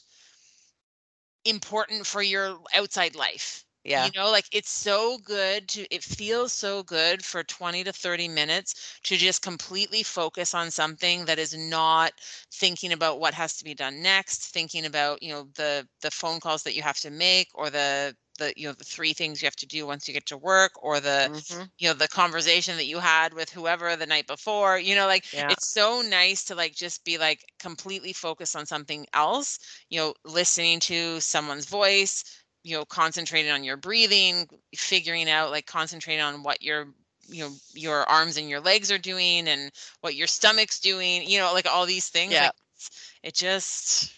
important for your outside life Yeah. you know like it's so good to it feels so good for 20 to 30 minutes to just completely focus on something that is not thinking about what has to be done next thinking about you know the the phone calls that you have to make or the the you know the three things you have to do once you get to work or the Mhm. you know the conversation that you had with whoever the night before you know like Yeah. it's so nice to like just be like completely focused on something else you know listening to someone's voice you know concentrating on your breathing figuring out like concentrating on what your you know your arms and your legs are doing and what your stomach's doing you know like all these things Yeah. like it just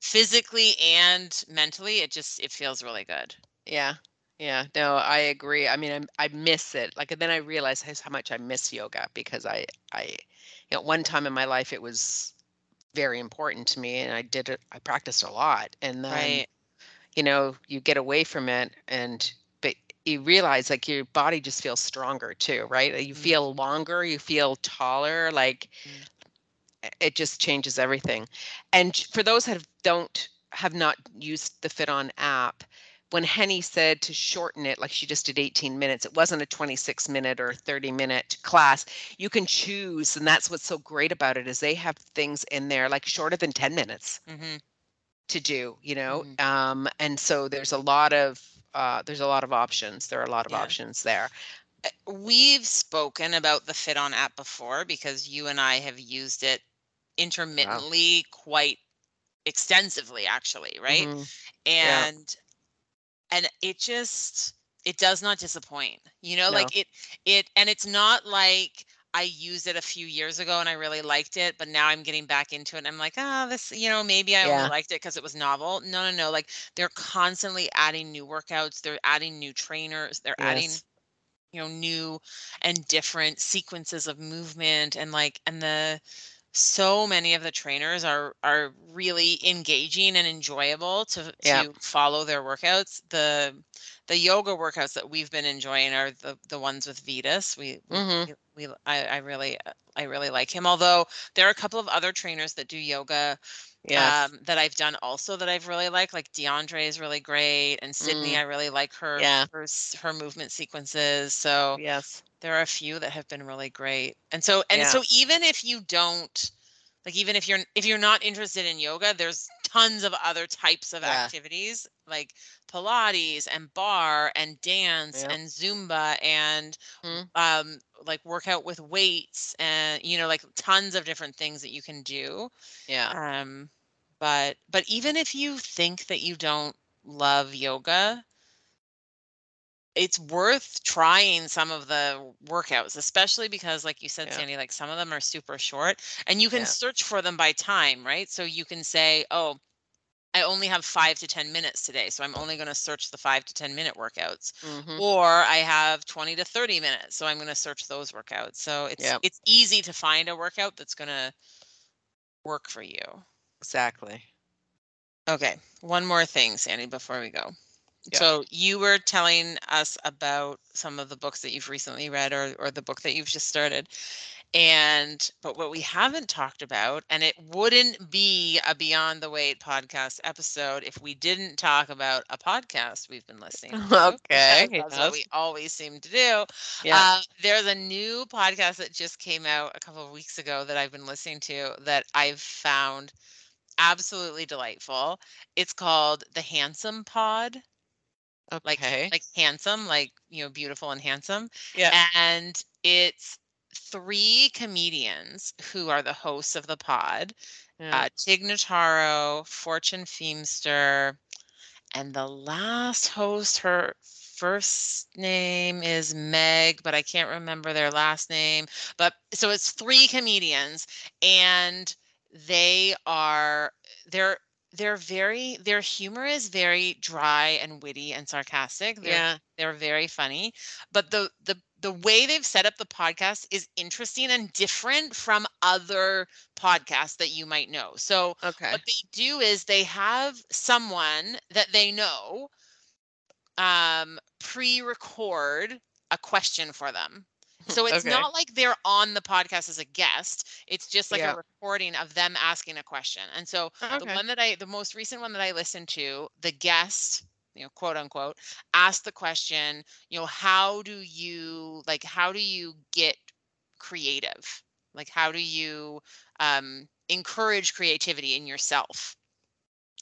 physically and mentally it just it feels really good Yeah. Yeah. No, I agree. I mean, I I miss it. Like, and then I realize how much I miss yoga because I I you know, one time in my life it was very important to me and I did it I practiced a lot and then right you know, you get away from it and but you realize like your body just feels stronger too, right? You Mm. feel longer, you feel taller, like Mm. It just changes everything. And for those that have- don't have not used the FitOn app, when Henny said to shorten it, like she just did 18 minutes, it wasn't a 26 minute or 30 minute class. You can choose, and that's what's so great about it is they have things in there like shorter than 10 minutes hmm to do you know Mhm. um and so there's a lot of uh there's a lot of options there are a lot of Yeah. options there we've spoken about the FitOn app before because you and i have used it intermittently quite extensively actually right Mhm. Yeah. and and it just it does not disappoint you know No. like it it and it's not like i used it a few years ago and i really liked it but now i'm getting back into it and i'm like ah this you know maybe i Yeah. only liked it because it was novel no no no like they're constantly adding new workouts they're adding new trainers they're adding yes you know new and different sequences of movement and like and the so many of the trainers are are really engaging and enjoyable to Yeah. to follow their workouts the the yoga workouts that we've been enjoying are the the ones with Vytas we we, Mhm. we we- I, I really I really like him although there are a couple of other trainers that do yoga yes um, that I've done also that I've really liked. Like DeAndre is really great, and Sydney, Mm. I really like her Yeah. her her movement sequences. So yes there are a few that have been really great. And so and Yeah. so even if you don't like even if you're if you're not interested in yoga, there's tons of other types of Yeah. activities like Pilates and barre and dance Yep. and Zumba and Mhm. um like workout with weights and you know like tons of different things that you can do. yeah Um, but but even if you think that you don't love yoga, it's worth trying some of the workouts, especially because, like you said, Yeah. Sandy, like some of them are super short, and you can Yeah. search for them by time, right? So you can say, oh. I only have five to 10 minutes today, so I'm only going to search the five to 10 minute workouts. Mhm. Or I have 20 to 30 minutes, so I'm going to search those workouts. So it's Yep. it's easy to find a workout that's going to work for you. exactly Okay, one more thing, Sandy, before we go. Yeah. So you were telling us about some of the books that you've recently read or or the book that you've just started. And but what we haven't talked about, and it wouldn't be a Beyond the Weight podcast episode if we didn't talk about a podcast we've been listening to. Okay, That's yes. what we always seem to do. yeah Uh, there's a new podcast that just came out a couple of weeks ago that I've been listening to that I've found absolutely delightful. It's called The Handsome Pod, like okay like handsome, like you know, beautiful and handsome. yeah And it's three comedians who are the hosts of the pod. Yeah. uh, Tig Notaro, Fortune Feimster, and the last host, her first name is Meg, but I can't remember their last name. But so it's three comedians, and they are they're they're very their humor is very dry and witty and sarcastic. They're yeah. they're very funny, but the the the way they've set up the podcast is interesting and different from other podcasts that you might know. So Okay. what they do is they have someone that they know um pre-record a question for them. So it's Okay. not like they're on the podcast as a guest. It's just like Yeah. a recording of them asking a question. And so the one that I the most recent one that I listened to, the guest, you know, quote unquote, asked the question, you know, how do you like how do you get creative? Like how do you um encourage creativity in yourself?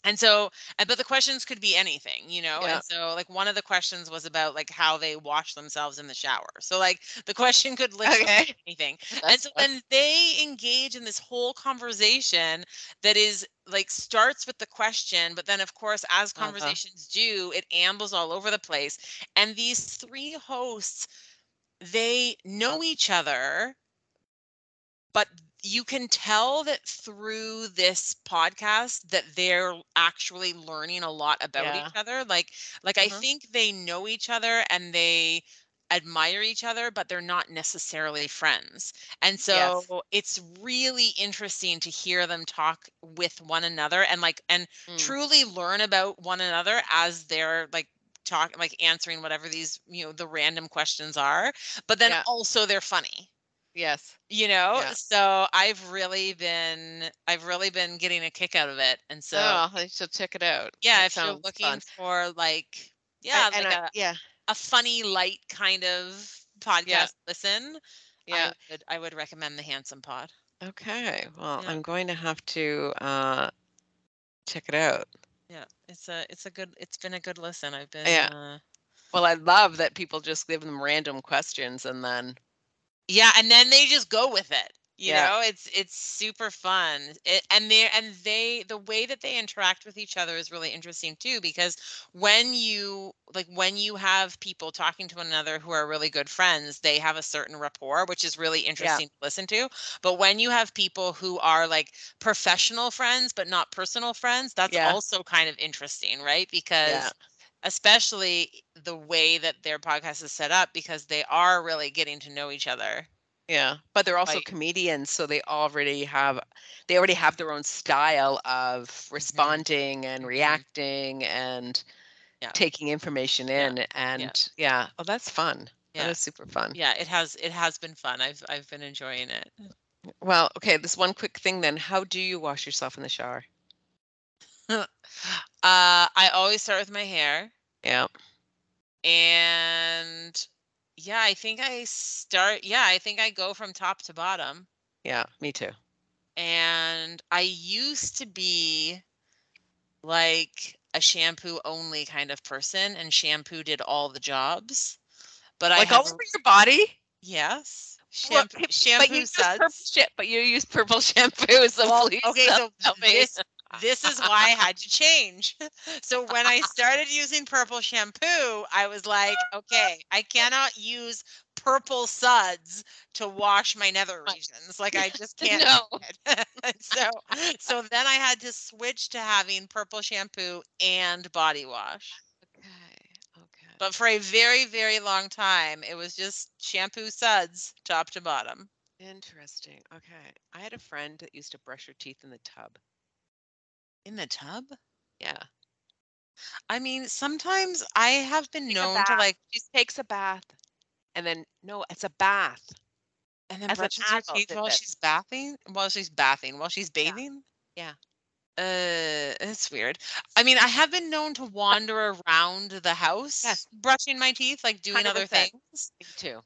And so, uh, but the questions could be anything, you know? Yeah. And so, like, one of the questions was about like how they wash themselves in the shower. So, like, the question could literally Okay. be anything. and so fun. then they engage in this whole conversation that is like starts with the question, but then, of course, as Uh-huh. conversations do, it ambles all over the place. And these three hosts, they know each other, but you can tell that through this podcast that they're actually learning a lot about Yeah. each other like like i Uh-huh. think they know each other and they admire each other but they're not necessarily friends and so Yes. it's really interesting to hear them talk with one another and like and Mm. truly learn about one another as they're like talk like answering whatever these you know the random questions are but then Yeah. also they're funny Yes. you know Yeah. so i've really been i've really been getting a kick out of it and so oh, I should check it out. yeah That if you're looking fun. for like yeah and like I- a, yeah. a funny light kind of podcast listen Yeah. I would, I would recommend the handsome pod Okay. Well, Yeah. I'm going to have to uh check it out. yeah it's a it's a good it's been a good listen i've been Yeah. uh, Well, I love that people just give them random questions and then yeah and then they just go with it you Yeah. know it's it's super fun it, and they and they the way that they interact with each other is really interesting too because when you like when you have people talking to one another who are really good friends they have a certain rapport which is really interesting to listen to but when you have people who are like professional friends but not personal friends that's Yeah. also kind of interesting right because Yeah. Especially the way that their podcast is set up because they are really getting to know each other Yeah, but they're also Like- comedians, so they already have they already have their own style of responding and Mhm. reacting and Yeah. taking information Yeah, in and yeah, oh that's fun. Yeah. That is super fun. yeah it has it has been fun i've i've been enjoying it Well, okay, this one quick thing then. How do you wash yourself in the shower? uh i always start with my hair Yeah. and yeah i think i start yeah i think i go from top to bottom Yeah, me too. and i used to be like a shampoo only kind of person and shampoo did all the jobs but i Like all over your body? yes Well, shampoo, but shampoo you use purple suds but you use purple shampoo, so Well, please okay, so this this is why I had to change. So when I started using purple shampoo, I was like, okay, I cannot use purple suds to wash my nether regions. Like I just can't. No. it. so so then I had to switch to having purple shampoo and body wash. Okay. Okay. But for a very very long time, it was just shampoo suds top to bottom. Interesting. Okay. I had a friend that used to brush her teeth in the tub. In the tub? Yeah. I mean, sometimes I have been Take a known to bath. like She takes a bath and then no, it's a bath. And then As an brushes her adult teeth did while this. she's bathing? While she's bathing, while she's Yeah. bathing? Yeah. Uh, it's weird. I mean, I have been known to wander around the house Yes. brushing my teeth, like doing other 100%. things. Me too.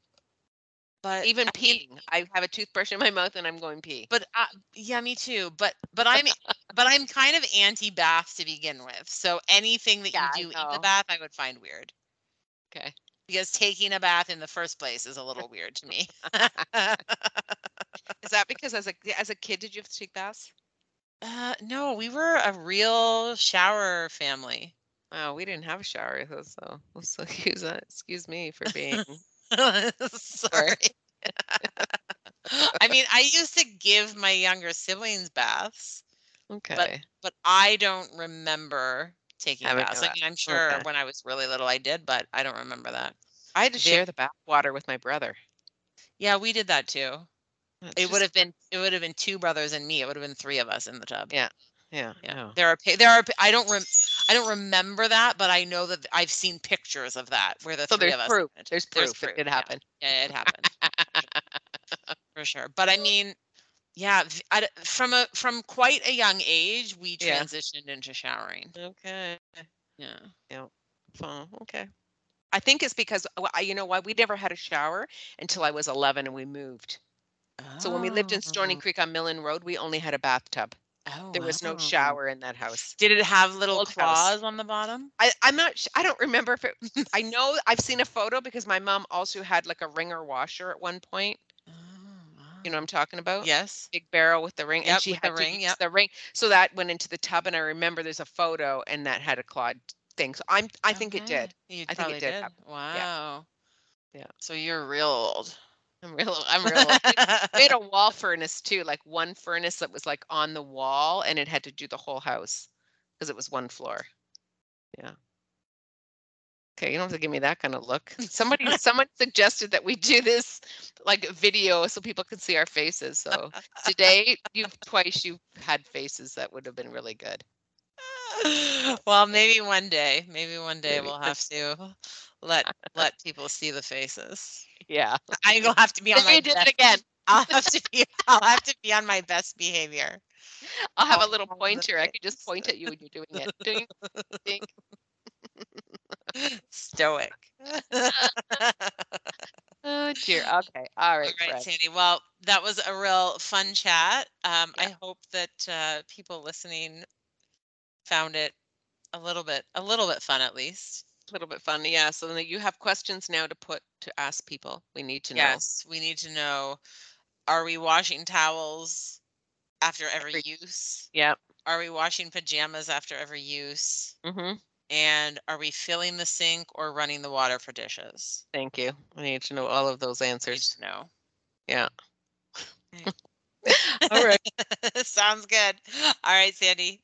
But Even I mean, peeing. I have a toothbrush in my mouth and I'm going pee. But uh, yeah, me too. But but I'm but I'm kind of anti-bath to begin with. So anything that Yeah, you do in the bath, I would find weird. Okay. Because taking a bath in the first place is a little weird to me. Is that because as a as a kid did you have to take baths? Uh, no, we were a real shower family. Oh, we didn't have a shower, so so, excuse, uh, excuse me for being. Sorry. I mean, I used to give my younger siblings baths, Okay. but I don't remember taking Having baths. Mean, I'm sure okay. when I was really little I did, but I don't remember that. I had to share the bath water with my brother. Yeah, we did that too. It's It would have been it would have been two brothers and me. It would have been three of us in the tub. Yeah. Yeah. Yeah. no. There are there are I don't rem- I don't remember that, but I know that I've seen pictures of that where the So three of us. proof. There's There's proof. It happened. yeah. Yeah, it happened for sure. But I mean, yeah, I from a from quite a young age, we Yeah. transitioned into showering. Okay. Yeah. Oh, okay. I think it's because uh, I- you know why we never had a shower until I was 11 and we moved. So when we lived in Stoney Oh. Creek on Millen Road, we only had a bathtub. Oh, There was no shower in that house. Did it have little Old house. claws on the bottom? I, I'm not. sh- I don't remember if it. I know I've seen a photo because my mom also had like a wringer washer at one point. You know what I'm talking about? Yes. Big barrel with the ring. Yep, and she had the ring, yep. the ring. So that went into the tub, and I remember there's a photo, and that had a clawed thing. So I'm. I think it did. You I think it did did. Wow. Yeah. So you're real old. I'm real. I'm real. old. we had a wall furnace too, like one furnace that was like on the wall, and it had to do the whole house because it was one floor. Yeah. Okay, you don't have to give me that kind of look. Somebody, someone suggested that we do this like video so people could see our faces. So today, you've twice you've had faces that would have been really good. well, maybe one day, maybe one day Maybe. we'll have to let let people see the faces. Yeah. I will have to be on Then my you best, it again. I'll have to be I'll have to be on my best behavior. I'll have a little pointer. I could just point at you when you're doing it. Ding, ding. Stoic. Oh dear. Okay. All All right. right, Fred. Sandy. Well, that was a real fun chat. Um, Yeah. I hope that uh, people listening found it a little bit a little bit fun at least. A little bit fun. Yeah. So then you have questions now to put to ask people. We need to know. Yes, we need to know: Are we washing towels after every Every- use? Yep. Are we washing pajamas after every use? Mm-hmm. And are we filling the sink or running the water for dishes? Thank you. I need to know all of those answers. to know. Yeah. All right. Sounds good. All right, Sandy.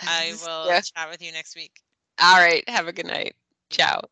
I will Yeah. chat with you next week. All right. Have a good night. Ciao.